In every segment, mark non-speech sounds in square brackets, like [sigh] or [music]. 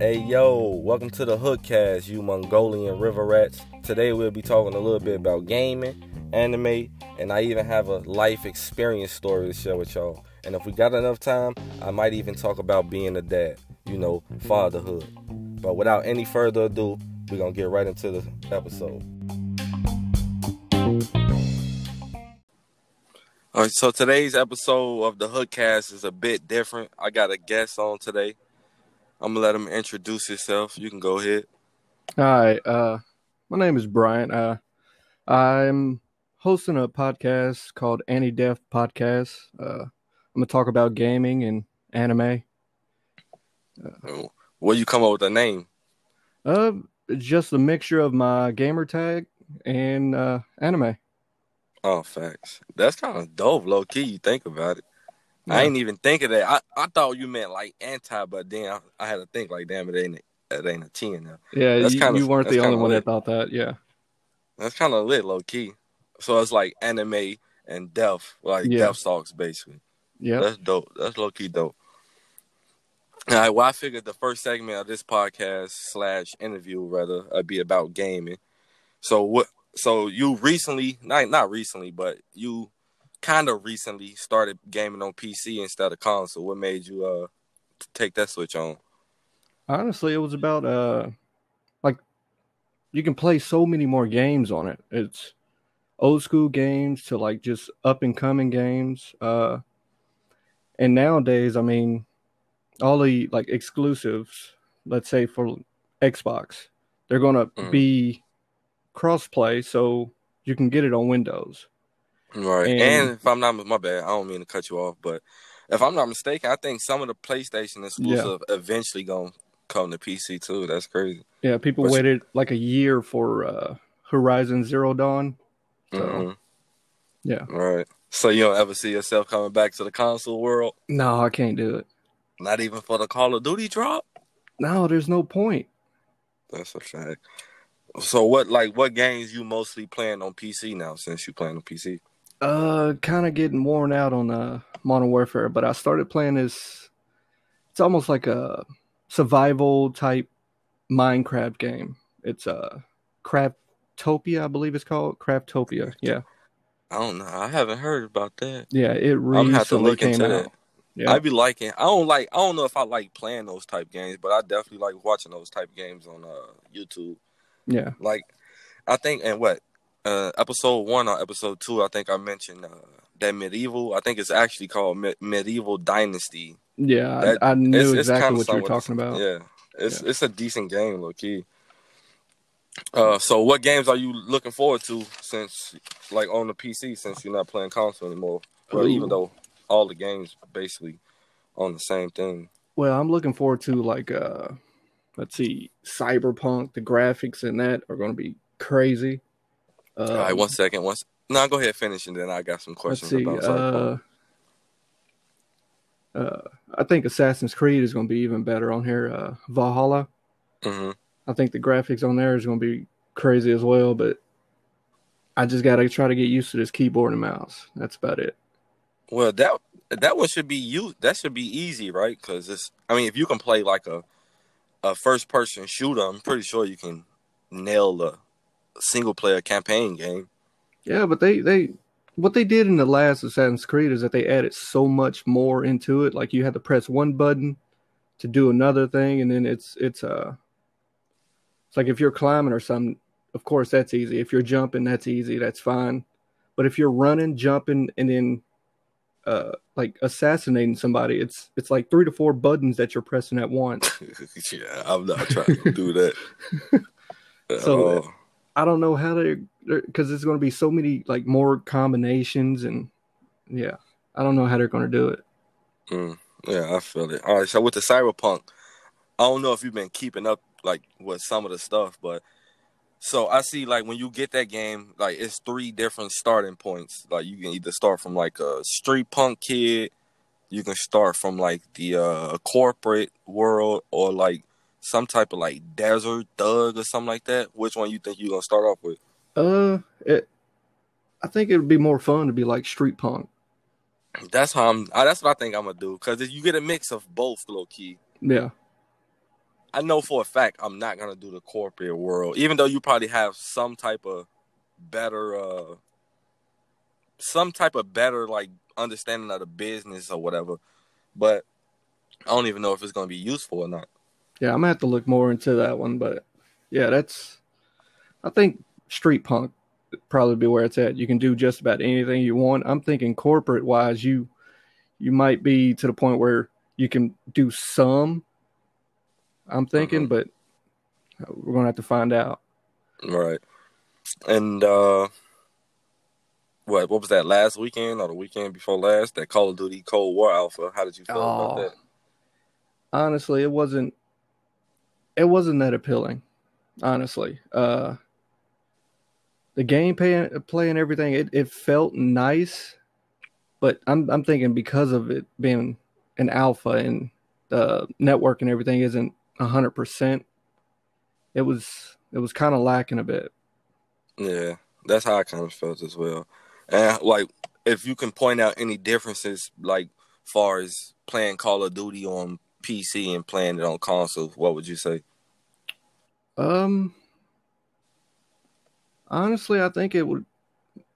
Hey yo, welcome to the Hookcast, you Mongolian river rats. Today we'll be talking a little bit about gaming, anime, and I even have a life experience story to share with y'all. And if we got enough time, I might even talk about being a dad, you know, fatherhood. But without any further ado, we're gonna get right into the episode. All right, so today's episode of the Hookcast is a bit different. I got a guest on today. I'm gonna let him introduce himself. You can go ahead. Hi, uh, my name is Bryant. Uh, I'm hosting a podcast called AniDeath Podcast. Uh, I'm gonna talk about gaming and anime. Uh, Where you come up with the name? Uh, just a mixture of my gamer tag and uh, anime. Oh, facts. That's kind of dope, low key. You think about it. Yeah. I ain't even think of that. I, I thought you meant like anti, but then I, I had to think like, damn, it ain't it ain't a ten now. Yeah, That's you, kinda- you weren't the only one lit. that thought that. Yeah, That's kind of lit, low key. So it's like anime and deaf, like Yeah. deaf songs, basically. yeah. That's dope. That's low key dope. All right. Well, I figured the first segment of this podcast slash interview rather uh, be about gaming. So what? So you recently, not not recently, but you kind of recently started gaming on PC instead of console. What made you uh take that switch on? Honestly, it was about uh, like you can play so many more games on it. It's old school games to like just up and coming games. Uh, and nowadays, I mean, all the like exclusives, let's say for Xbox, they're gonna Mhm. be cross-play, so you can get it on Windows. Right. And, And- if I'm not, my bad. I don't mean to cut you off, but if I'm not mistaken, I think some of the PlayStation exclusive eventually gonna come to PC too. That's crazy. Yeah, people What's- waited like a year for uh, Horizon Zero Dawn. So Mhm. yeah, Right. So you don't ever see yourself coming back to the console world? no, I can't do it. Not even for the Call of Duty drop? No, there's no point. That's a fact. So what like what games you mostly playing on PC now since you playing on PC? Uh, kind of getting worn out on uh, Modern Warfare, but I started playing this. It's almost like a survival type Minecraft game. It's a uh, Craftopia, I believe it's called Craftopia. Yeah, I don't know. I haven't heard about that. yeah. It I'm have to look into out. that. Yeah, I be liking. I don't like. I don't know if I like playing those type games, but I definitely like watching those type games on uh YouTube. Yeah, Like, I think and what uh episode one or episode two, I think I mentioned uh that medieval. I think it's actually called Me- medieval dynasty. yeah. That- I, I knew It's, it's exactly kinda what you were talking about. Yeah, it's it's a decent game, low key. Uh, so what games are you looking forward to since, like, on the PC since you're not playing console anymore? Well, Ooh. even though all the games basically on the same thing. Well, I'm looking forward to like uh let's see, Cyberpunk. The graphics in that are going to be crazy. Uh, all right, one second. Once, no, go ahead, finish, and then I got some questions see. about Uh, Cyberpunk. uh, I think Assassin's Creed is going to be even better on here. Uh, Valhalla. hmm I think the graphics on there is going to be crazy as well, but I just got to try to get used to this keyboard and mouse. That's about it. Well, that that one should be you. That should be easy, right? Because it's. I mean, if you can play like a a first person shooter, I'm pretty sure you can nail a single player campaign game. Yeah, but they they what they did in the last Assassin's Creed is that they added so much more into it. Like you had to press one button to do another thing, and then it's it's uh it's like if you're climbing or something, of course that's easy. If you're jumping, that's easy, that's fine. But if you're running, jumping, and then uh like assassinating somebody, it's it's like three to four buttons that you're pressing at once. [laughs] yeah, I'm not trying to do that. [laughs] So, Uh, I don't know how to because there's going to be so many like more combinations and yeah, I don't know how they're going to do it. mm, yeah, I feel it. All right, so with the cyberpunk, I don't know if you've been keeping up like with some of the stuff, but so I see like when you get that game, like it's three different starting points. Like you can either start from like a street punk kid, you can start from like the uh corporate world or like some type of like desert thug or something like that. Which one you think you're gonna start off with? Uh, it, I think it would be more fun to be like street punk. That's how I'm. I, that's what I think I'm gonna do. Cause if you get a mix of both, low key. Yeah. I know for a fact I'm not gonna do the corporate world, even though you probably have some type of better, uh some type of better like understanding of the business or whatever. But I don't even know if it's gonna be useful or not. Yeah, I'm gonna have to look more into that one, but yeah, that's. I think street punk probably be where it's at. You can do just about anything you want. I'm thinking corporate wise, you you might be to the point where you can do some. I'm thinking, Mhm. but we're gonna have to find out. Right. And uh what what was that last weekend or the weekend before last? That Call of Duty Cold War Alpha. How did you feel about Oh. that? honestly it wasn't it wasn't that appealing honestly uh the game play, play and everything it, it felt nice but I'm, I'm thinking because of it being an alpha and the network and everything isn't 100% it was it was kind of lacking a bit Yeah, that's how I kind of felt as well. And like, if you can point out any differences, like far as playing Call of Duty on PC and playing it on console, what would you say? Um, honestly, I think it would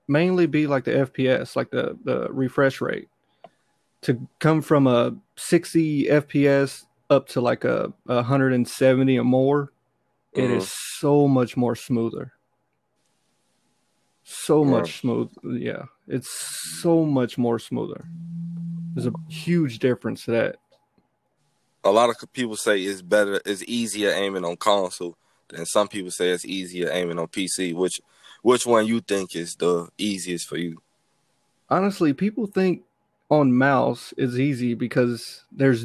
mainly be like the FPS, like the the refresh rate, to come from a 60 FPS up to like a, a 170 or more. It Mhm. is so much more smoother. So Right. much smooth. Yeah, it's so much more smoother. There's a huge difference to that. A lot of people say it's better, it's easier aiming on console than some people say it's easier aiming on PC. Which, which one you think is the easiest for you? honestly, people think on mouse is easy because there's,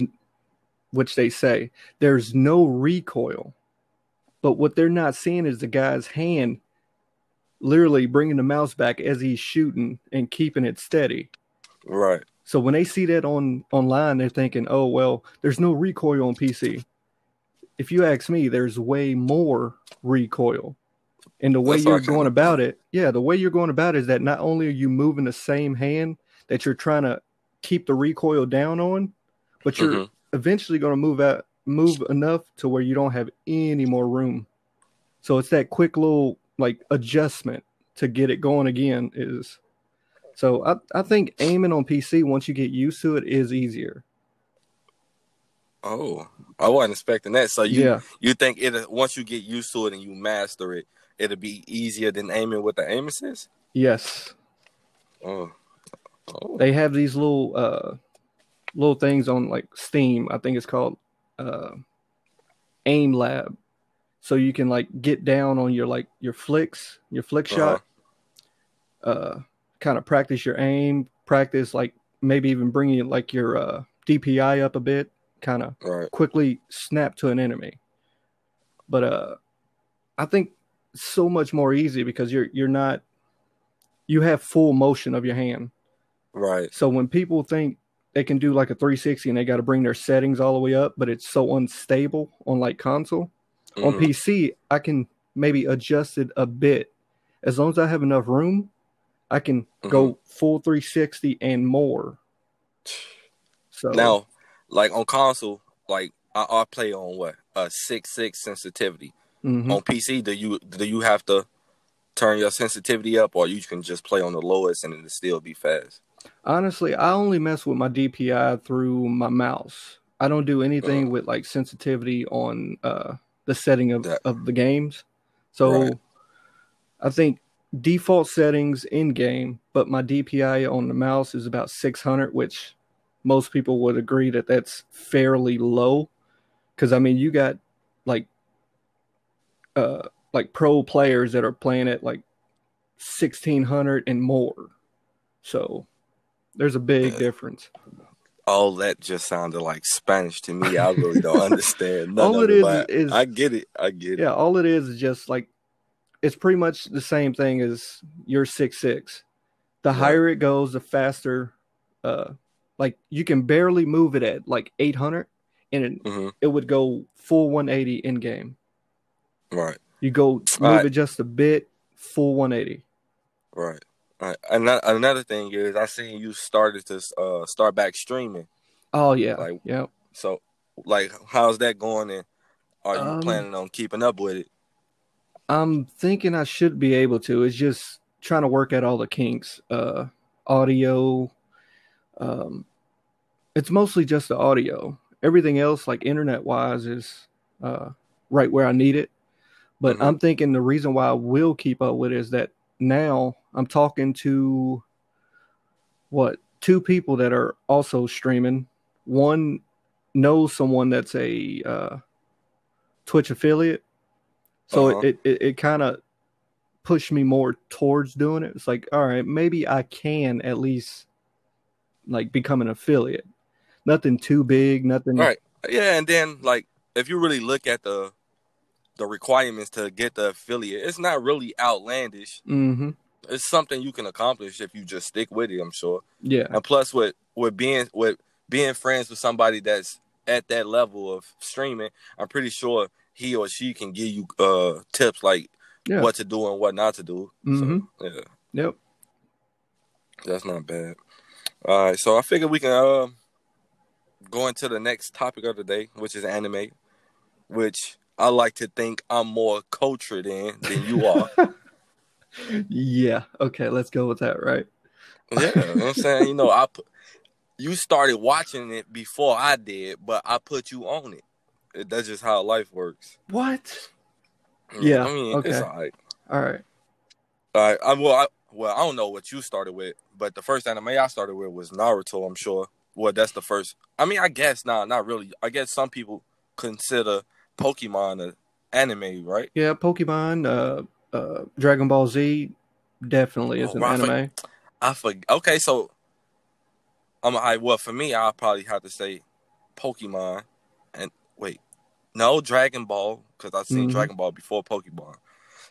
which they say, there's no recoil. But what they're not seeing is the guy's hand literally bringing the mouse back as he's shooting and keeping it steady. Right. So when they see that on online, they're thinking, "Oh well, there's no recoil on PC." If you ask me, there's way more recoil. And the way That's you're going about it, yeah, the way you're going about it is that not only are you moving the same hand that you're trying to keep the recoil down on, but you're Mhm. Eventually going to move out move enough to where you don't have any more room. So it's that quick little like adjustment to get it going again is so I, I think aiming on PC once you get used to it is easier. Oh, I wasn't expecting that. So you yeah. you think it once you get used to it and you master it, it'll be easier than aiming with the aim assist? Yes. Oh, oh, They have these little uh little things on like Steam, I think it's called uh Aim Lab. So you can like get down on your like your flicks, your flick Uh-huh. shot, uh kind of practice your aim, practice like maybe even bringing like your uh DPI up a bit, kind of right. quickly snap to an enemy. But uh I think so much more easy because you're you're not you have full motion of your hand. Right. So when people think they can do like a 360 and they got to bring their settings all the way up, but it's so unstable on like console. On Mhm. PC, I can maybe adjust it a bit. As long as I have enough room, I can go full 360 and more. So Now, like on console, like I, I play on what a six six sensitivity. mhm. On PC, do you do you have to turn your sensitivity up, or you can just play on the lowest and it'll still be fast? Honestly, I only mess with my DPI through my mouse. I don't do anything Uh. with like sensitivity on uh, the setting of, That- of the games. So Right. I think default settings in game, but my DPI on the mouse is about 600, which most people would agree that that's fairly low. Because I mean, you got like uh like pro players that are playing at like 1600 and more. So there's a big Yeah. difference. All that just sounded like Spanish to me. I really don't [laughs] understand. None All of it it, is is- I get it. I get it. Yeah, all it is is just like it's pretty much the same thing as your six six. The Right. higher it goes, the faster. Uh, like you can barely move it at like 800, and it, hmm it would go full 180 in game. Right. You go move Right. it just a bit, full 180. Right. Right. Another, another thing is, I seen you started to uh, start back streaming. Oh yeah, Like- yep. So, like, how's that going? And are you Um, planning on keeping up with it? I'm thinking I should be able to. It's just trying to work out all the kinks. Uh, audio. Um, it's mostly just the audio. Everything else, like internet wise, is uh, right where I need it. But Mhm. I'm thinking the reason why I will keep up with it is that now I'm talking to what two people that are also streaming. One knows someone that's a uh, Twitch affiliate, so Uh-huh. it it, it kind of pushed me more towards doing it. It's like, all right, maybe I can at least like become an affiliate. Nothing too big, nothing. Right. Yeah, and then like if you really look at the the requirements to get the affiliate, it's not really outlandish. Mm-hmm. It's something you can accomplish if you just stick with it. I'm sure. Yeah. And plus, with with being with being friends with somebody that's at that level of streaming, I'm pretty sure he or she can give you uh tips like Yeah. what to do and what not to do. Mhm. So yeah, Yep. that's not bad. All right, so I figure we can uh, go into the next topic of the day, which is anime, which I like to think I'm more cultured in than you are. [laughs] yeah. Okay, let's go with that, right? Yeah, you know what I'm saying? You know, I put, you started watching it before I did, but I put you on it. It- That's just how life works. What? Mm, yeah, I mean, it's okay. all right. All right. All right. I, well, I, well, I don't know what you started with, but the first anime I started with was Naruto. I'm sure. Well, that's the first. I mean, I guess nah, not really. I guess some people consider Pokemon an anime, right? Yeah, Pokemon, uh, uh, Dragon Ball Z definitely is Oh, an I for- anime. I forget. Okay, so I'm I well for me, I'll probably have to say Pokemon, and wait, no Dragon Ball because I've seen Mhm. Dragon Ball before Pokemon.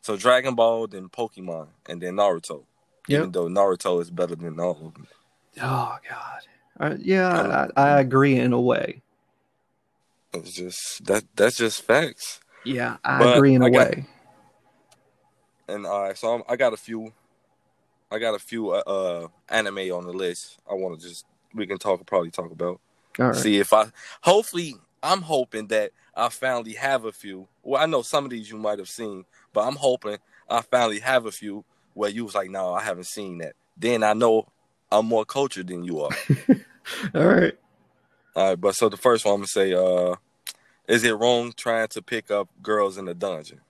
So Dragon Ball, then Pokemon, and then Naruto. Even though Naruto is better than all of them. Oh God. Uh, yeah, I, I agree in a way. It's just that that's just facts. Yeah, I But agree in a I got- way. And all right, so I'm, I got a few, I got a few uh, uh anime on the list. I want to just we can talk probably talk about. All right. See if I hopefully I'm hoping that I finally have a few. Well, I know some of these you might have seen, but I'm hoping I finally have a few where you was like, no, I haven't seen that. Then I know I'm more cultured than you are. [laughs] All right. All right, but so the first one I'm gonna say, uh, is it wrong trying to pick up girls in the dungeon?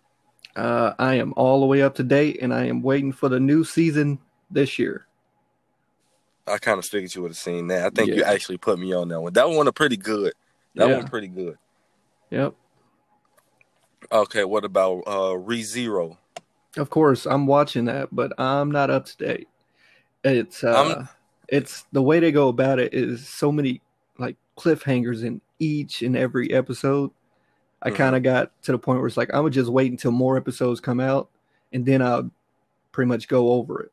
Uh, I am all the way up to date, and I am waiting for the new season this year. I kind of figured you would have seen that. I think you actually put me on that one. That one was pretty good. That yeah. one pretty good. Yep. Okay, what about uh ReZero? Of course, I'm watching that, but I'm not up to date. It's uh, I'm- it's the way they go about it is so many cliffhangers in each and every episode. I Mhm. kind of got to the point where it's like I would just wait until more episodes come out, and then I'll pretty much go over it.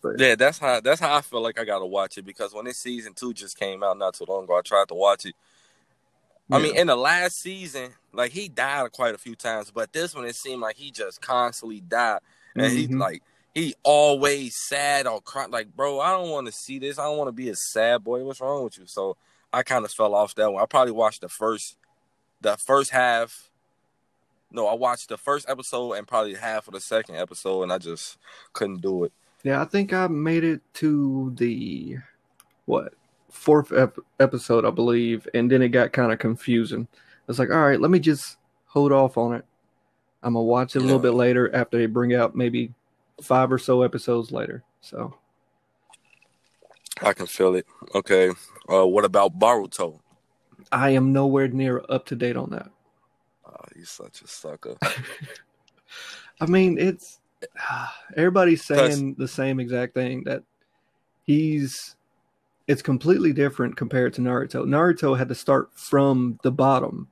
But Yeah, that's how that's how I feel like I gotta watch it because when this season two just came out not too long ago, I tried to watch it. I Yeah. mean, in the last season, like he died quite a few times, but this one it seemed like he just constantly died, and he Mhm. like he always sad or cry. Like, bro, I don't want to see this. I don't want to be a sad boy. What's wrong with you? So I kind of fell off that one. I probably watched the first, the first half. No, I watched the first episode and probably half of the second episode, and I just couldn't do it. Yeah, I think I made it to the what fourth ep- episode, I believe, and then it got kind of confusing. I was like, all right, let me just hold off on it. I'm gonna watch it a little bit later after they bring out maybe five or so episodes later. So I can feel it. Okay. Uh, what about Boruto? I am nowhere near up to date on that. Oh, he's such a sucker. [laughs] I mean, it's everybody's Plus- saying the same exact thing that he's it's completely different compared to Naruto. Naruto had to start from the bottom.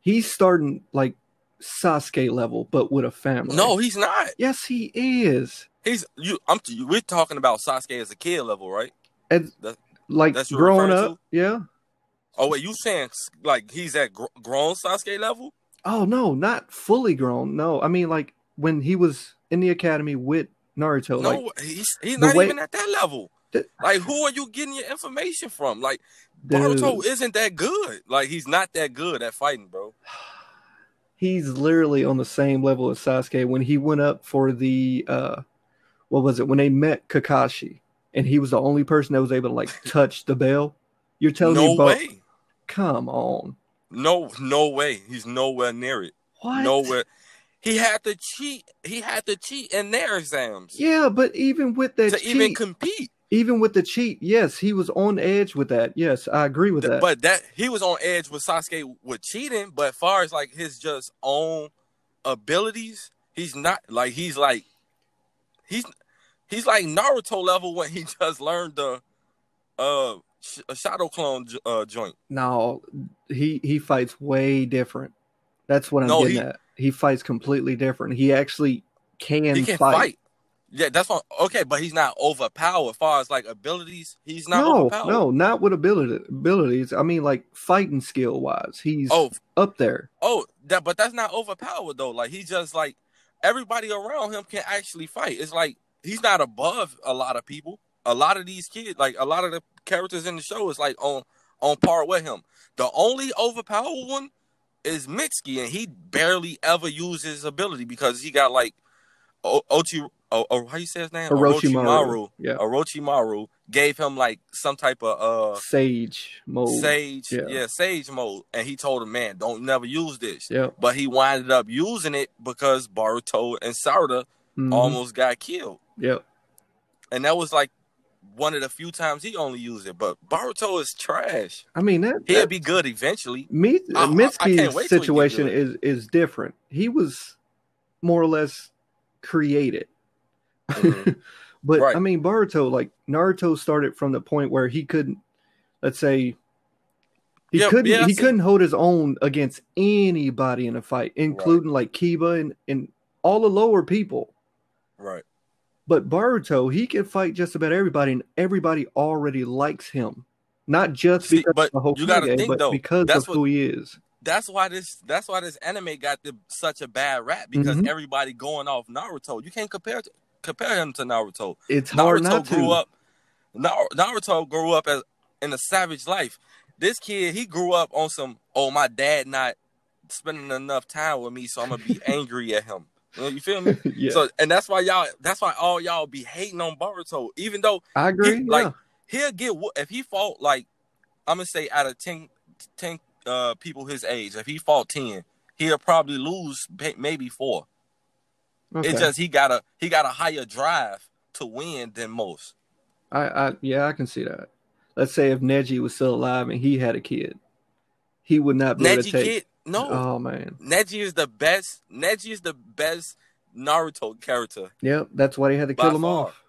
He's starting like Sasuke level, but with a family. no, he's not. yes, he is. He's you. I'm. We're talking about Sasuke as a kid level, right? Like that's growing up, yeah. Oh wait, you saying like he's at gr- grown Sasuke level? Oh no, not fully grown. No, I mean like when he was in the academy with Naruto. No, like he's he's not way- even at that level. Like, who are you getting your information from? Like, dude, Boruto isn't that good. Like, he's not that good at fighting, bro. [sighs] he's literally on the same level as Sasuke when he went up for the uh what was it when they met Kakashi and he was the only person that was able to like [laughs] touch the bell. You're telling no me, Bo- way. come on, No, no way. He's nowhere near it. what? Nowhere. He had to cheat. He had to cheat in their exams Yeah, but even with that to cheat, even compete. even with the cheat, yes, he was on edge with that. Yes, I agree with Th- that. But that he was on edge with Sasuke with cheating. But as far as like his just own abilities, he's not like he's like he's he's like Naruto level when he [laughs] just learned the uh sh- shadow clone uh joint. no, he he fights way different. That's what I'm No, getting he- at. He fights completely different. He actually can, he can fight. fight. Yeah, that's what. Okay, but he's not overpowered. As far as like abilities, he's not no, overpowered. no, not with ability, abilities. I mean, like fighting skill wise, he's Oh, up there. oh, that. But that's not overpowered though. Like he just like everybody around him can actually fight. It's like he's not above a lot of people. A lot of these kids, like a lot of the characters in the show, is like on on par with him. The only overpowered one is Mitsuki, and he barely ever uses his ability because he got like o- Ochi. Oh, oh, how you say his name? Orochimaru. Yeah, Orochimaru gave him like some type of uh Sage mode. sage, yeah. yeah. sage mode, and he told him, "Man, don't never use this." Yeah. But he winded up using it because Boruto and Sarada Mhm. almost got killed, Yep. and that was like one of the few times he only used it. But Boruto is trash. I mean that. He'll that be good eventually. Me, I- I- I Mitsuki's situation is is different. He was more or less created. Mhm. [laughs] but Right. I mean, Boruto, like Naruto, started from the point where he couldn't, let's say, he Yeah, couldn't yeah, he couldn't hold his own against anybody in a fight, including like Kiba and and all the lower people. Right. But Boruto, he can fight just about everybody, and everybody already likes him. Not just See, because but of the you gotta think, but though, because that's of who he is. That's why this. That's why this anime got the, such a bad rap because Mhm. everybody going off Naruto. You can't compare compare him to Naruto. It's hard Naruto not grew to. up. Naruto grew up as in a savage life. This kid, he grew up on some. Oh, my dad not spending enough time with me, so I'm gonna be [laughs] angry at him. You, feel me? [laughs] yeah, So, and that's why y'all. That's why all y'all be hating on Boruto, even though I agree. he- like, yeah. he'll get if he fought like I'm gonna say out of 10, 10 uh, people his age, if he fought ten, he'll probably lose maybe four. Okay. It's just he got a he got a higher drive to win than most. I, I yeah, I can see that. Let's say if Neji was still alive and he had a kid, he would not be able to take. kid, no, Oh man, Neji is the best. Neji is the best Naruto character. yep. That's why they had to kill him far. off.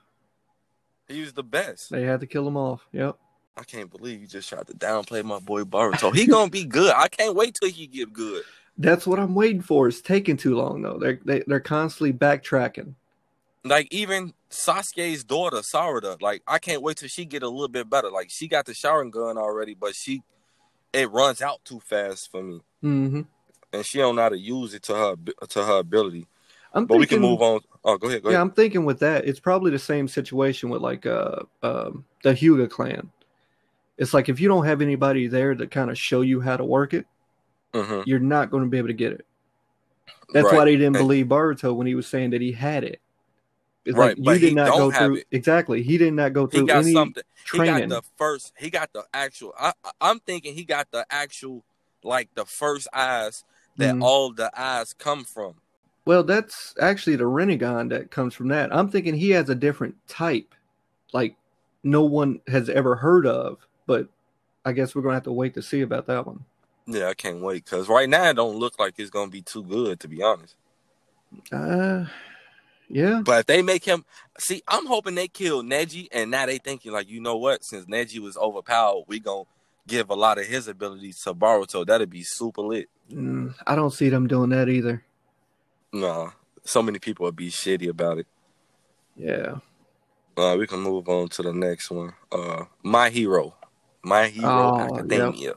He was the best. They had to kill him off. Yep. I can't believe you just tried to downplay my boy Boruto. He gonna be good. I can't wait till he get good. That's what I'm waiting for. It's taking too long though. They're they, they're constantly backtracking. like even Sasuke's daughter Sarada, like I can't wait till she get a little bit better. Like she got the Sharingan already, but she it runs out too fast for me, hmm and she don't know how to use it to her to her ability. I'm But we thinking, can move on. Oh, go ahead. Go Yeah, ahead. I'm thinking with that, it's probably the same situation with like uh um the Hyuga clan. It's like if you don't have anybody there to kind of show you how to work it, hmm you're not going to be able to get it. That's Right. why they didn't And- believe Boruto when he was saying that he had it. It's Right, like you did he not go through it. exactly. He did not go He through got any something. training. He got the first. He got the actual. I- I'm thinking he got the actual, like the first eyes that Mhm. all the eyes come from. Well, that's actually the Rinnegan that comes from that. I'm thinking he has a different type, like no one has ever heard of. But I guess we're gonna have to wait to see about that one. Yeah, I can't wait because right now it don't look like it's gonna be too good to be honest. Uh, yeah, But if they make him see, I'm hoping they kill Neji, and now they thinking like, you know what? Since Neji was overpowered, we gonna give a lot of his abilities to Boruto. That'd be super lit. Mm, I don't see them doing that either. Nah, so many people would be shitty about it. Yeah. Uh, we can move on to the next one. Uh, My Hero, My Hero Oh, Academia.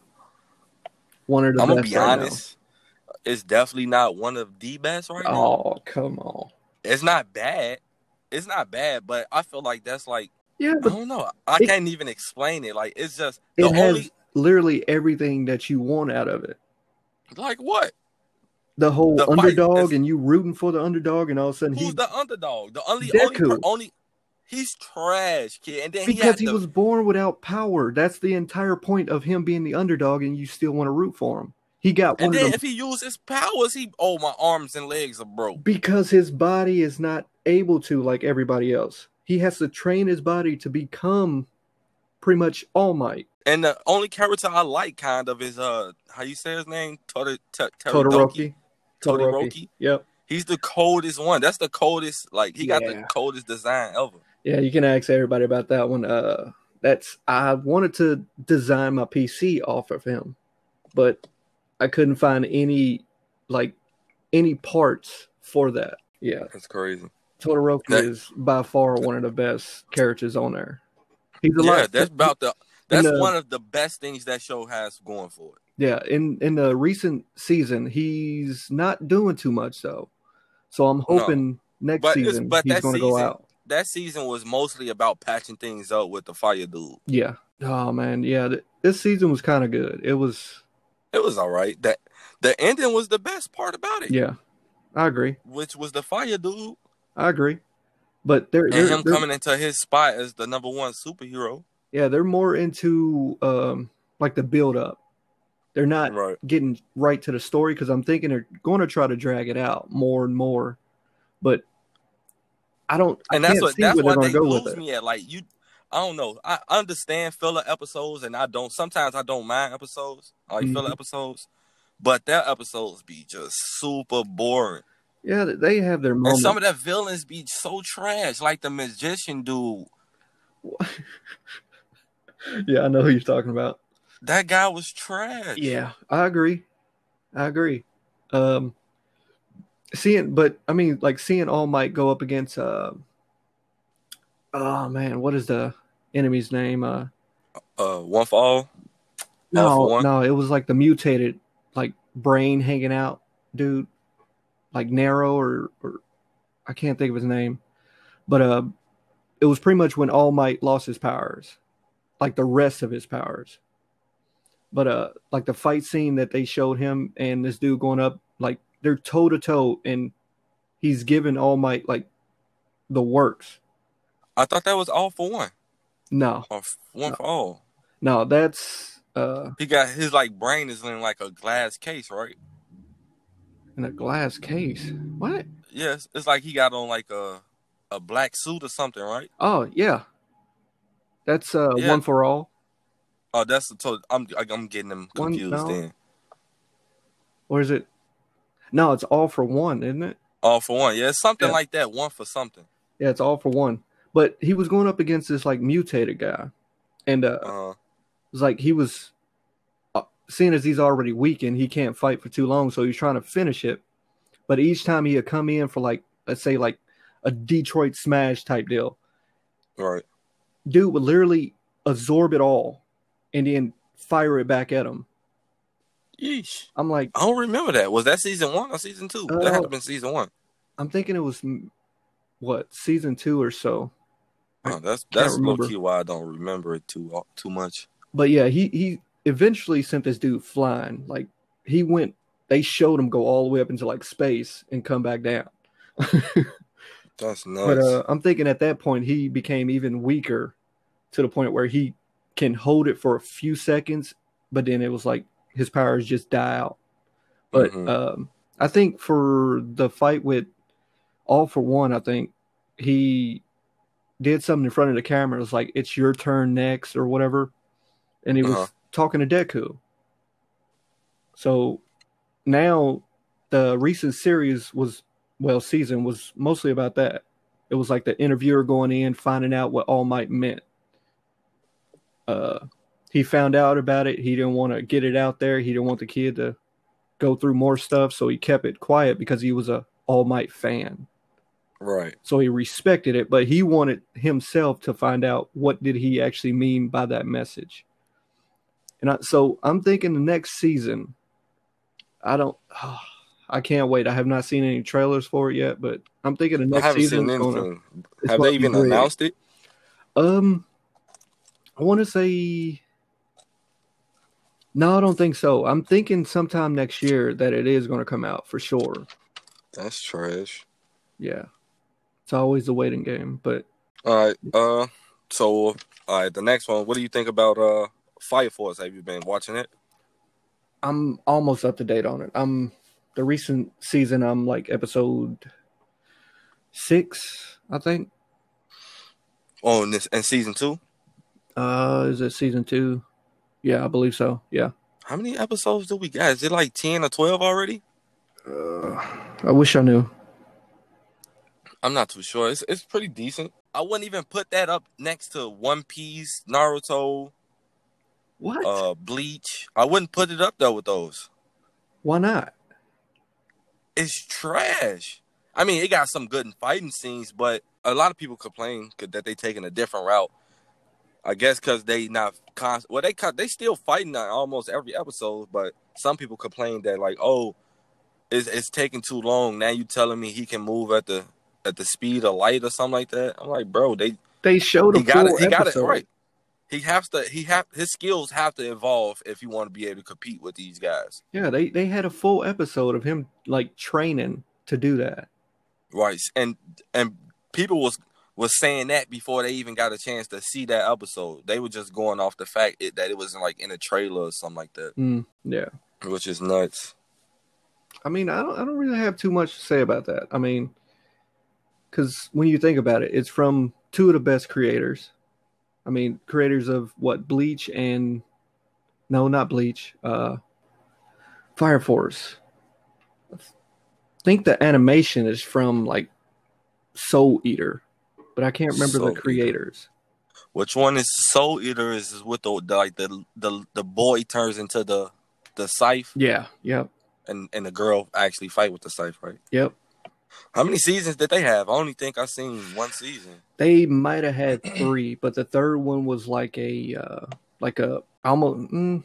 One of the I'm gonna be right now. honest, it's definitely not one of the best right now. Oh, come on. It's not bad. it's not bad, but I feel like that's like Yeah, I don't know. I It- can't even explain it. Like it's just the it has literally everything that you want out of it. like what? The whole The underdog, and you rooting for the underdog, and all of a sudden Who's he the underdog? The only only Deku. per- only he's trash, kid. And then he because he the, was born without power. That's the entire point of him being the underdog, and you still want to root for him. He got and then them if he used his powers, he oh my arms and legs are broke. because his body is not able to like everybody else. He has to train his body to become pretty much All Might. And the only character I like kind of is uh how you say his name? Tod- Tod- Todoroki. Todoroki. Yep. He's the coldest one. That's the coldest. Like he got the coldest design ever. Yeah, you can ask everybody about that one. Uh, that's I wanted to design my PC off of him, but I couldn't find any like any parts for that. Yeah, That's crazy. Todoroki That- is by far one of the best characters on there. He's a Yeah, lot. that's about the. That's the- one of the best things that show has going for it. Yeah, in in the recent season, he's not doing too much though. So I'm hoping next But season but he's going to go out. That season was mostly about patching things up with the fire dude. Yeah. Oh man, yeah. th- This season was kind of good. It was. It was all right. That the ending was the best part about it. Yeah, I agree. Which was the fire dude I agree. But they're, and they're, him they're- coming into his spot as the number one superhero. yeah, they're more into um like the build up. They're not Right. getting right to the story because I'm thinking they're going to try to drag it out more and more. But I don't. I And that's can't what that's why they're gonna go with lose it. me at. Like you I don't know. I understand filler episodes and I don't sometimes I don't mind episodes. I like filler Mhm. episodes. But their episodes be just super boring. Yeah, they have their moments. And some of the villains be so trash, like the magician dude. [laughs] yeah, I know who you're talking about. That guy was trash. Yeah, I agree. I agree. Um, seeing, but I mean, like seeing All Might go up against. Uh, oh man, what is the enemy's name? Uh, Uh, one for all. All no, for one? no, it was like the mutated, like brain hanging out dude, like Narrow or or I can't think of his name, but uh, it was pretty much when All Might lost his powers, like the rest of his powers. But uh, like the fight scene that they showed him and this dude going up, like they're toe to toe, and he's giving All Might like the works. I thought that was all for one. No, Or one No. for all. no, that's uh He got his like brain is in like a glass case, right? In a glass case. What? Yes, it's like he got on like a a black suit or something, right? Oh yeah, that's uh Yeah. one for all. Oh, that's the so I'm I'm getting them One- confused no. then. Or is it? No, it's all for one, isn't it? All for one, yeah, it's something Yeah. like that. One for something. Yeah, it's all for one. But he was going up against this like mutated guy, and uh, Uh, it was like he was seeing as he's already weakened, he can't fight for too long, so he's trying to finish it. But each time he would come in for like, let's say like a Detroit Smash type deal, right. dude would literally absorb it all, and then fire it back at him. Yeesh. I'm like, I don't remember that. Was that season one or season two? that had Uh, to been season one. I'm thinking it was mm, what season two or so. Oh, that's that's low key why I don't remember it too too much. But yeah, he he eventually sent this dude flying. Like he went, they showed him go all the way up into like space and come back down. [laughs] That's nuts. but uh, I'm thinking at that point he became even weaker to the point where he can hold it for a few seconds, but then it was like his powers just die out. But Mhm. um, I think for the fight with All for One, I think he did something in front of the camera. It was like, it's your turn next or whatever. And he was Uh-huh. Talking to Deku. So now the recent series was, well, season was mostly about that. It was like the interviewer going in, finding out what All Might meant. Uh, he found out about it. He didn't want to get it out there. He didn't want the kid to go through more stuff, so he kept it quiet because he was a All Might fan. right. So he respected it, but he wanted himself to find out what did he actually mean by that message. And I, so I'm thinking the next season, I don't, I can't wait. I have not seen any trailers for it yet, but I'm thinking the next season seen gonna, Have they even announced it? Um, I want to say no. I don't think so. I'm thinking sometime next year that it is going to come out for sure. That's trash. Yeah, it's always the waiting game, but All right. Uh, so all right, the next one. What do you think about uh Fire Force? Have you been watching it? I'm almost up to date on it. I'm the recent season. I'm like episode six, I think. Oh, in this and season two. Uh, is it season two? Yeah, I believe so. Yeah. How many episodes do we got? Is it like ten or twelve already? Uh, I wish I knew. I'm not too sure. It's it's pretty decent. I wouldn't even put that up next to One Piece, Naruto, What? uh, Bleach. I wouldn't put it up though with those. Why not? It's trash. I mean, it got some good fighting scenes, but a lot of people complain that they taking a different route. I guess because they not const- well, they they still fighting on almost every episode, but some people complain that like, oh, it's it's taking too long. Now you telling me he can move at the at the speed of light or something like that. I'm like, bro, they They showed a he got full it. He got it episode. right. He has to. He have his skills have to evolve if you want to be able to compete with these guys. Yeah, they they had a full episode of him like training to do that. Right. And and people was was saying that before they even got a chance to see that episode. They were just going off the fact it, that it wasn't like in a trailer or something like that, Mm, yeah. which is nuts. I mean, I don't I don't really have too much to say about that. I mean, because when you think about it, it's from two of the best creators. I mean, creators of what Bleach and no, not Bleach, uh, Fire Force. I think the animation is from like Soul Eater, but I can't remember Soul the Eater. creators. Which one is Soul Eater? Is is with the, the like the the the boy turns into the the scythe Yeah, yep, and and the girl actually fight with the scythe, right? yep. How many seasons did they have? I only think I seen one season. They might have had [clears throat] three, but the third one was like a uh like a almost mm,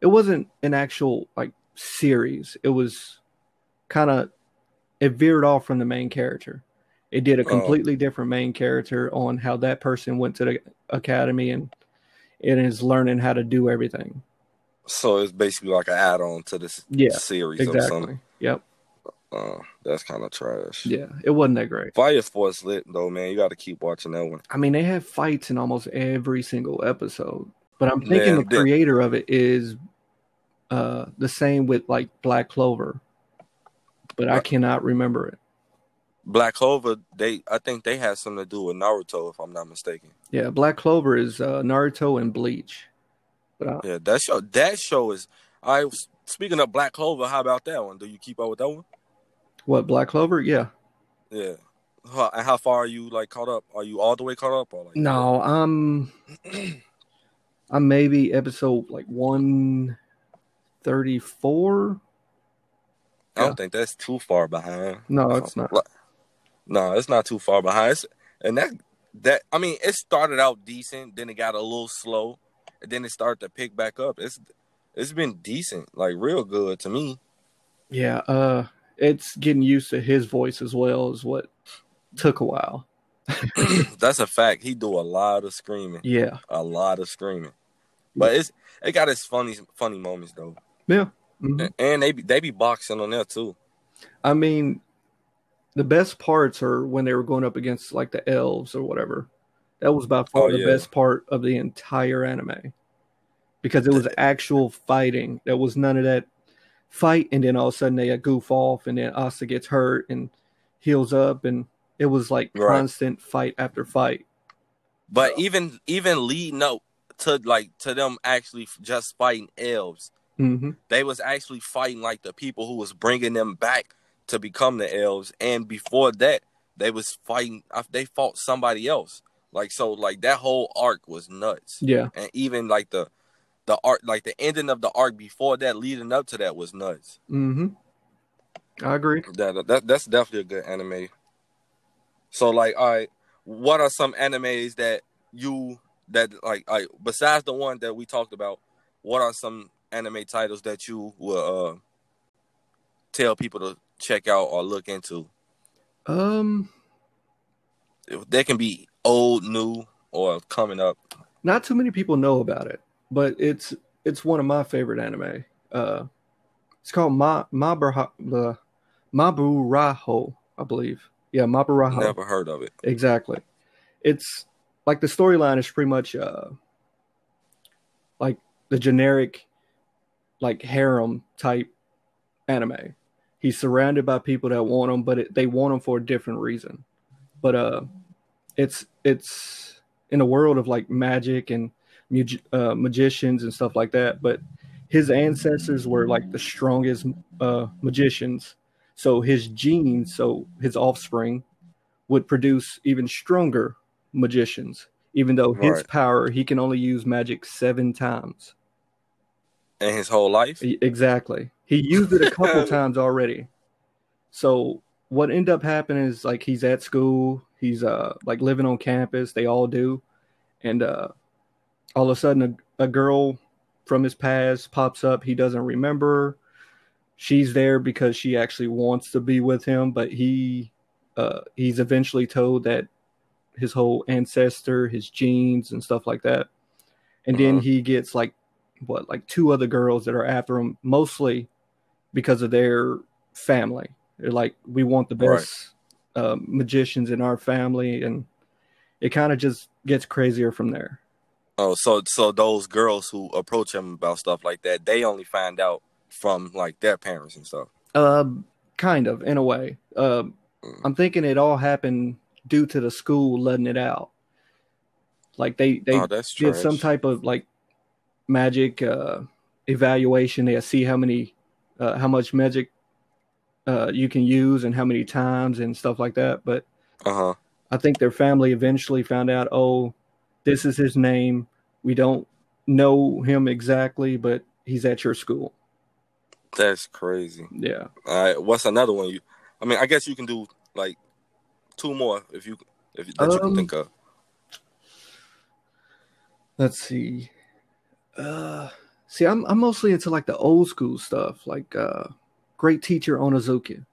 it wasn't an actual like series. It was kind of it veered off from the main character. It did a Oh. completely different main character on how that person went to the academy and and is learning how to do everything. So it's basically like an add-on to this Yeah, series or something. Yep. Uh, that's kind of trash. Yeah. It wasn't that great. Fire Force lit though, man. You got to keep watching that one. I mean, they have fights in almost every single episode. But I'm thinking Man, the the- creator of it is uh, the same with like Black Clover, but I cannot remember it. Black Clover, they I think they had something to do with Naruto, if I'm not mistaken. Yeah, Black Clover is uh, Naruto and Bleach. But I, Yeah, that show that show is. I was speaking of Black Clover. How about that one? Do you keep up with that one? What Black Clover? Yeah. Yeah. How, and how far are you like caught up? Are you all the way caught up or like No, I'm I'm maybe episode like one thirty four. I don't think that's too far behind. No, it's not. No, it's not too far behind. It's, and that that I mean, it started out decent, then it got a little slow, and then it started to pick back up. It's it's been decent, like real good to me. Yeah, uh, it's getting used to his voice as well is what took a while. [clears throat] That's a fact. He do a lot of screaming, Yeah, a lot of screaming. But it's it got its funny funny moments though, yeah. Mhm. and they be, they be boxing on there too. I mean, the best parts are when they were going up against like the elves or whatever. That was by far Oh, the yeah. best part of the entire anime because it was actual fighting. There was none of that fight, and then all of a sudden they uh, goof off, and then Asta gets hurt and heals up, and it was like Right. constant fight after fight. But So- even even leading up to like to them actually just fighting elves, hmm they was actually fighting like the people who was bringing them back to become the elves. And before that they was fighting they fought somebody else. Like so like that whole arc was nuts. Yeah, and even like the the arc like the ending of the arc before that leading up to that was nuts hmm I agree. that, that that's definitely a good anime so like all right what are some animes that you that like like besides the one that we talked about what are some anime titles that you will uh tell people to check out or look into? Um, They can be old, new, or coming up. not too many people know about it, but it's it's one of my favorite anime. Uh, it's called Ma Mabura the Maburaho, I believe. Yeah, Maburaho. I've never heard of it. Exactly. It's like the storyline is pretty much uh like the generic like harem type anime. He's surrounded by people that want him, but it, they want him for a different reason. But uh it's it's in a world of like magic and uh, magicians and stuff like that, but his ancestors were like the strongest uh magicians. So his genes, so his offspring would produce even stronger magicians, even though his Right. power, he can only use magic seven times. In his whole life. Exactly. He used it a couple [laughs] times already. So what ended up happening is like he's at school, he's uh like living on campus, they all do. And uh all of a sudden a, a girl from his past pops up, he doesn't remember. She's there because she actually wants to be with him, but he uh he's eventually told that his whole ancestor, his genes and stuff like that. And then Mhm. he gets like what like two other girls that are after him mostly because of their family they're like we want the Right. best uh, magicians in our family and it kind of just gets crazier from there Oh, so so those girls who approach him about stuff like that, they only find out from like their parents and stuff. um kind of in a way um Mm. i'm thinking it all happened due to the school letting it out like they they oh, did trash. some type of like magic uh evaluation they see how many uh, how much magic uh you can use and how many times and stuff like that but Uh huh. i think their family eventually found out oh this is his name we don't know him exactly but he's at your school That's crazy. yeah All right. What's another one? You. I mean, I guess you can do like two more if you if that you can Um, think of. let's see uh see i'm i'm mostly into like the old school stuff like uh great teacher Onizuka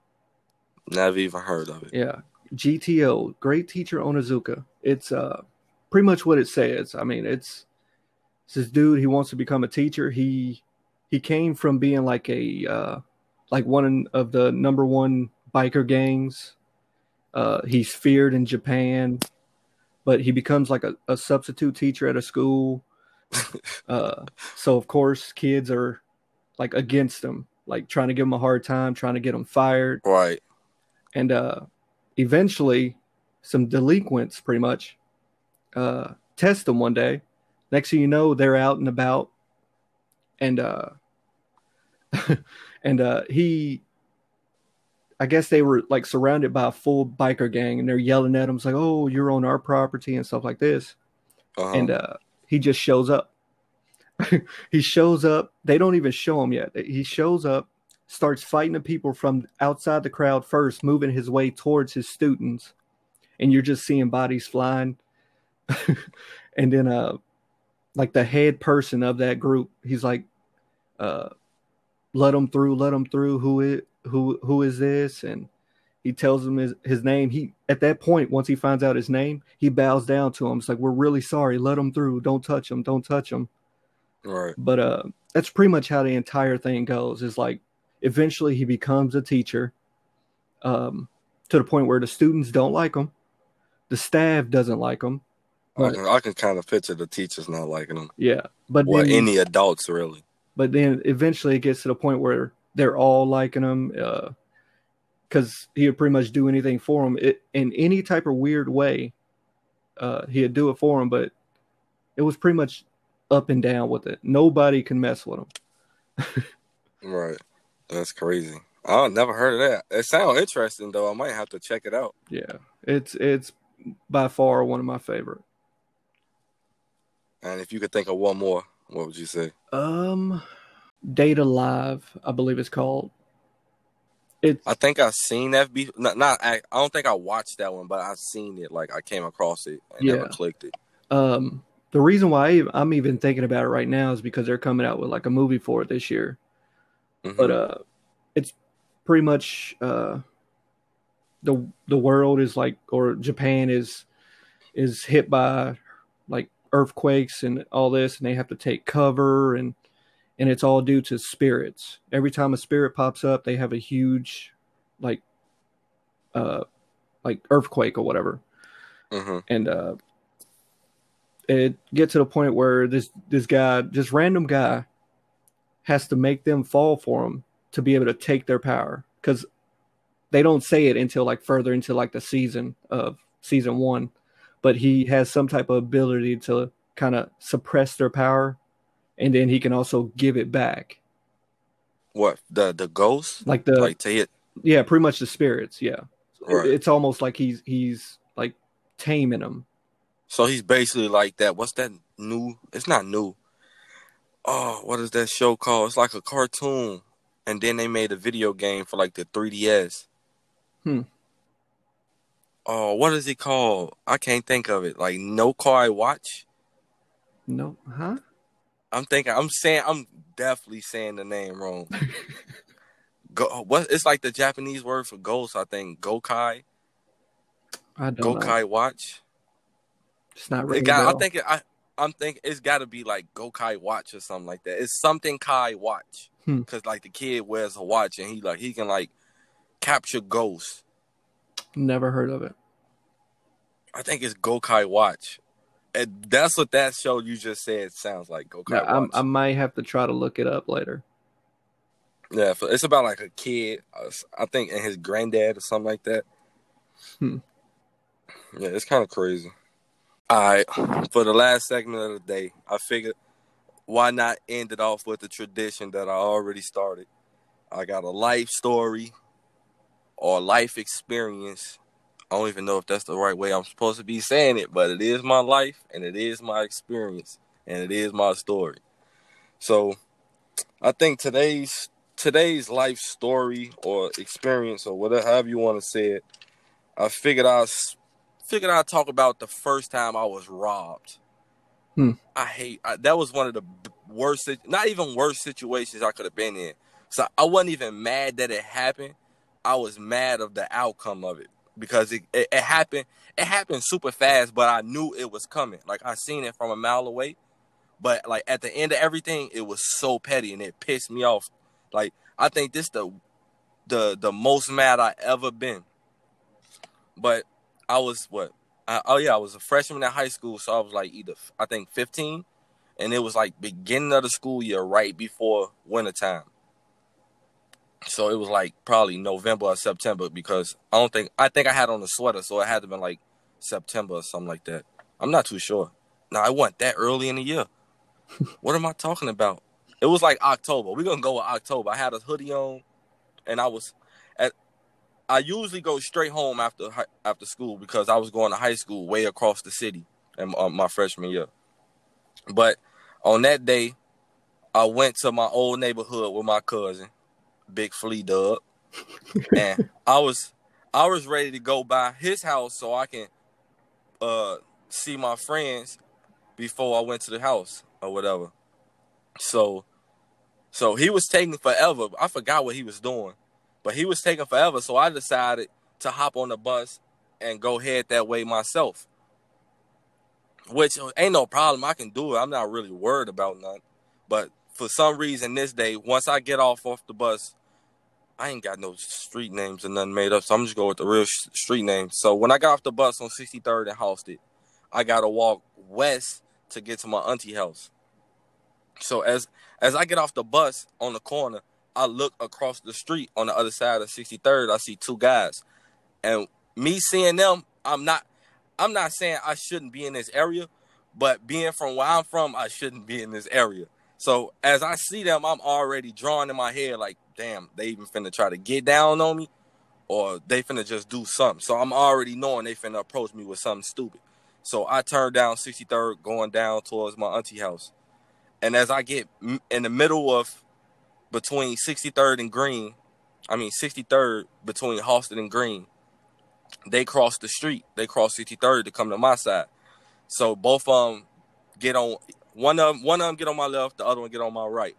Never even heard of it. Yeah, GTO, Great Teacher Onizuka. It's uh pretty much what it says. I mean, it's it's this dude. He wants to become a teacher. He he came from being like a uh, like one of the number one biker gangs. Uh, he's feared in Japan, but he becomes like a, a substitute teacher at a school. [laughs] uh, so of course, kids are like against him, like trying to give him a hard time, trying to get him fired Right. and uh eventually some delinquents pretty much uh test them one day. Next thing you know they're out and about. And uh [laughs] and uh he i guess they were like surrounded by a full biker gang and they're yelling at him. It's like oh you're on our property and stuff like this. Uh-huh. and uh he just shows up. [laughs] He shows up. They don't even show him yet. He shows up starts fighting the people from outside the crowd first moving his way towards his students. And you're just seeing bodies flying [laughs] and then uh like the head person of that group he's like uh let him through let him through. Who is who who is this? And he tells him his, his name. He at that point once he finds out his name he bows down to him. It's like we're really sorry. Let him through. Don't touch him don't touch him right. but uh that's pretty much how the entire thing goes. Is like eventually he becomes a teacher um to the point where the students don't like him the staff doesn't like him I can I can kind of picture the teachers not liking them. yeah but Or then, any adults really. but then eventually it gets to the point where they're all liking him uh because he would pretty much do anything for him it, in any type of weird way uh he'd do it for him but it was pretty much up and down with it nobody can mess with him Right. That's crazy. I never heard of that. It sounds interesting though. I might have to check it out. yeah it's it's by far one of my favorite And if you could think of one more, what would you say? Um, Date A Live, I believe it's called. It's I think I've seen that. Be- not, not I, I don't think I watched that one, but I've seen it. Like I came across it and Yeah. never clicked it. um the reason why I'm even thinking about it right now is because they're coming out with like a movie for it this year. Mhm. But uh, it's pretty much uh, the the world is like or Japan is is hit by like earthquakes and all this, and they have to take cover and and it's all due to spirits. Every time a spirit pops up, they have a huge like uh like earthquake or whatever. hmm And uh it gets to the point where this this guy, just random guy, has to make them fall for him to be able to take their power because they don't say it until like further into like the season of season one, but he has some type of ability to kind of suppress their power, and then he can also give it back, What the the ghost like the like to hit? yeah, pretty much the spirits. Yeah, Right. it's almost like he's he's like taming them. So he's basically like that. What's that new? It's not new. Oh, what is that show called? It's like a cartoon, and then they made a video game for like the 3DS. Hmm. Oh, what is it called? I can't think of it. Like No Kai Watch. No, huh? I'm thinking. I'm saying. I'm definitely saying the name wrong. [laughs] Go. What? It's like the Japanese word for ghost. I think Gokai. I don't know. Gokai Watch. It's not It got, I think it, I I'm thinking it's got to be like Gokai Watch or something like that. It's something Kai Watch Hmm. because like the kid wears a watch and he like he can like capture ghosts. Never heard of it. I think it's Gokai Watch. And that's what that show you just said sounds like Gokai Now, I'm, I might have to try to look it up later. yeah, it's about like a kid. uh, I think and his granddad or something like that. Hmm. Yeah, it's kind of crazy. All right, for the last segment of the day, I figured why not end it off with the tradition that I already started. I got a life story or life experience. I don't even know if that's the right way I'm supposed to be saying it, but it is my life and it is my experience and it is my story. So I think today's today's life story or experience or whatever however you want to say it, I figured I figured I'd talk about the first time I was robbed. Hmm. I hate I, that was one of the worst, not even worst situations I could have been in. So I wasn't even mad that it happened. I was mad of the outcome of it because it, it, it happened. It happened super fast, but I knew it was coming. Like I seen it from a mile away. But like at the end of everything, it was so petty and it pissed me off. Like I think this the the the most mad I ever been. But I was what? I, oh yeah, I was a freshman in high school, so I was like either I think 15, and it was like beginning of the school year, right before wintertime. So it was like probably November or September because I don't think I think I had on a sweater, so it had to been like September or something like that. I'm not too sure. Now I wasn't that early in the year. [laughs] what am I talking about? It was like October. We're gonna go with October. I had a hoodie on, and I was at. I usually go straight home after after school because I was going to high school way across the city in uh, my freshman year. But on that day, I went to my old neighborhood with my cousin, Big Flea Dub, and I was I was ready to go by his house so I can uh see my friends before I went to the house or whatever. So so he was taking forever. I forgot what he was doing. But he was taking forever, so I decided to hop on the bus and go head that way myself. Which ain't no problem. I can do it. I'm not really worried about nothing. But for some reason this day, once I get off off the bus, I ain't got no street names or nothing made up, so I'm just going with the real sh- street names. So when I got off the bus on 63rd and Halsted, I gotta walk west to get to my auntie house. So as as I get off the bus on the corner, I look across the street on the other side of 63rd. I see two guys, and me seeing them, I'm not. I'm not saying I shouldn't be in this area, but being from where I'm from, I shouldn't be in this area. So as I see them, I'm already drawing in my head like, damn, they even finna try to get down on me, or they finna just do something. So I'm already knowing they finna approach me with something stupid. So I turn down 63rd, going down towards my auntie house, and as I get in the middle of between 63rd and Green, I mean 63rd between Halsted and Green, they cross the street. They cross 63rd to come to my side. So both of them get on one of them, one of them get on my left, the other one get on my right.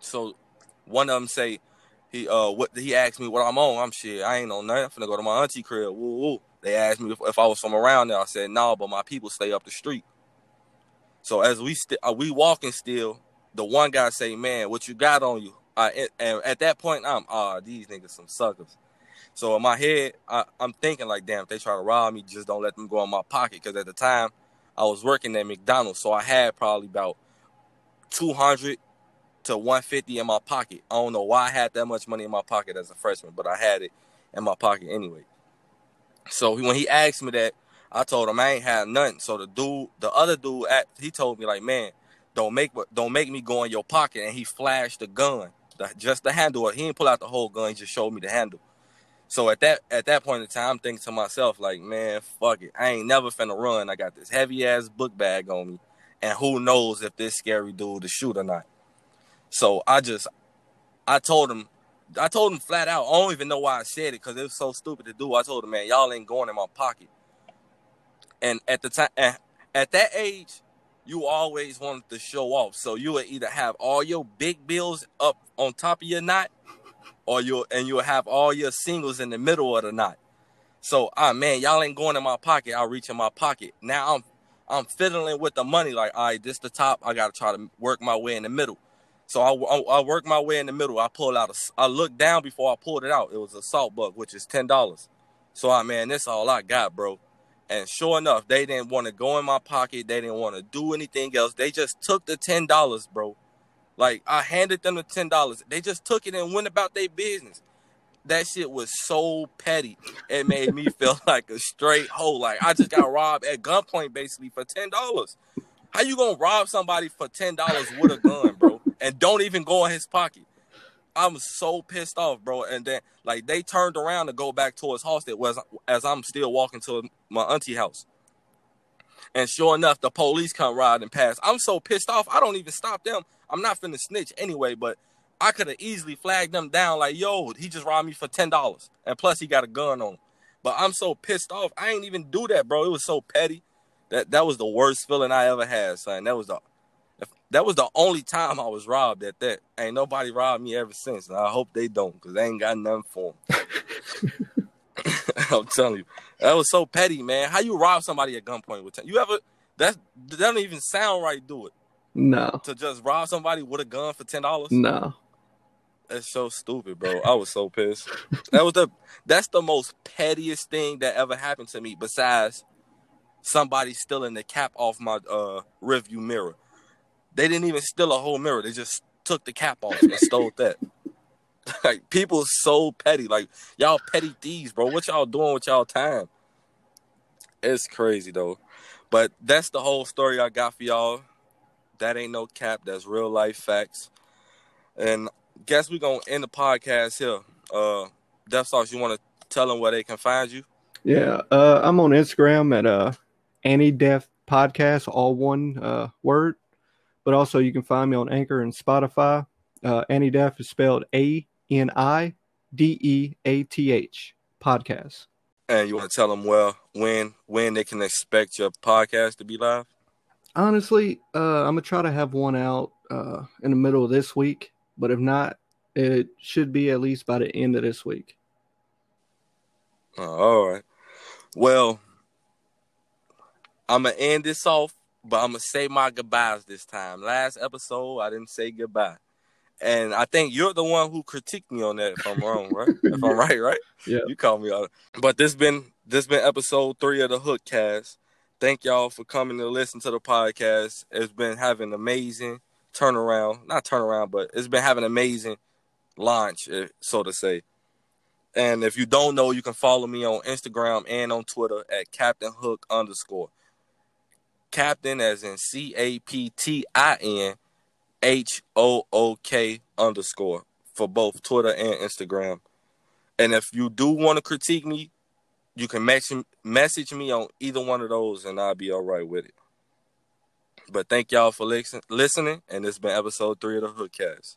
So one of them say, he uh what he asked me what I'm on. I'm shit. I ain't on nothing. I'm finna go to my auntie crib. Woo woo. They asked me if, if I was from around there. I said no, but my people stay up the street. So as we st- uh, we walking still, the one guy say, "Man, what you got on you?" I and at that point, I'm ah, these niggas some suckers. So in my head, I, am thinking like, damn, if they try to rob me, just don't let them go in my pocket. Because at the time, I was working at McDonald's, so I had probably about 200 to 150 in my pocket. I don't know why I had that much money in my pocket as a freshman, but I had it in my pocket anyway. So when he asked me that, I told him I ain't had nothing. So the dude, the other dude, he told me like, man, don't make don't make me go in your pocket. And he flashed the gun, the, just the handle. He didn't pull out the whole gun. He just showed me the handle. So at that at that point in time, I'm thinking to myself like, man, fuck it. I ain't never finna run. I got this heavy ass book bag on me, and who knows if this scary dude to shoot or not. So I just, I told him, I told him flat out. I don't even know why I said it because it was so stupid to do. I told him, man, y'all ain't going in my pocket. And at the time, at that age, you always wanted to show off. So you would either have all your big bills up on top of your knot, or you and you'll have all your singles in the middle of the knot. So ah man, y'all ain't going in my pocket. I'll reach in my pocket. Now I'm I'm fiddling with the money. Like, all right, this the top. I gotta try to work my way in the middle. So I, I, I work my way in the middle. I pull out a, I looked down before I pulled it out. It was a sawbuck, which is ten dollars. So I man, this all I got, bro. And sure enough, they didn't want to go in my pocket. They didn't want to do anything else. They just took the ten dollars, bro. Like I handed them the ten dollars. They just took it and went about their business. That shit was so petty. It made me [laughs] feel like a straight hoe. Like I just got robbed at gunpoint basically for ten dollars. How you gonna rob somebody for ten dollars with a gun, bro? And don't even go in his pocket. I'm so pissed off, bro. And then like they turned around to go back towards Halsted was as I'm still walking to my auntie house. And sure enough, the police come riding past. I'm so pissed off, I don't even stop them. I'm not finna snitch anyway, but I could have easily flagged them down like, yo, he just robbed me for ten dollars. And plus he got a gun on him. But I'm so pissed off. I ain't even do that, bro. It was so petty. That that was the worst feeling I ever had, son. That was the that was the only time I was robbed at that. Ain't nobody robbed me ever since. And I hope they don't, because they ain't got nothing for them. [laughs] I'm telling you. That was so petty, man. How you rob somebody at gunpoint with 10? You ever that that doesn't even sound right, do it. No. To just rob somebody with a gun for ten dollars? No. That's so stupid, bro. I was so pissed. that was the that's the most pettiest thing that ever happened to me besides somebody stealing the cap off my uh rearview mirror. They didn't even steal a whole mirror. They just took the cap off and stole that. [laughs] like people so petty. Like y'all petty thieves, bro. What y'all doing with y'all time? It's crazy though. But that's the whole story I got for y'all. That ain't no cap. That's real life facts. And guess we're gonna end the podcast here. Uh, DeathStalks, you want to tell them where they can find you? Yeah, uh, I'm on Instagram at uh, AniDeath Podcast, all one uh, word. But also, you can find me on Anchor and Spotify. Uh, AniDeath is spelled A N I D E A T H podcast. And you want to tell them well when when they can expect your podcast to be live? Honestly, uh, I'm gonna try to have one out uh, in the middle of this week, but if not, it should be at least by the end of this week. Oh, all right. Well, I'm gonna end this off but I'm gonna say my goodbyes this time. Last episode, I didn't say goodbye, and I think you're the one who critiqued me on that. If I'm wrong, right? [laughs] if I'm right, right? Yeah. You called me out. But this been this been episode three of the Hookcast. Thank y'all for coming to listen to the podcast. It's been having amazing turnaround, not turnaround, but it's been having amazing launch, eh, so to say. And if you don't know, you can follow me on Instagram and on Twitter at Captain Hook underscore. Captain as in C A P T I N H O O K underscore for both Twitter and Instagram. And if you do want to critique me, you can message me on either one of those, and I'll be all right with it. But thank y'all for listening, and has been episode three of the Hookcast.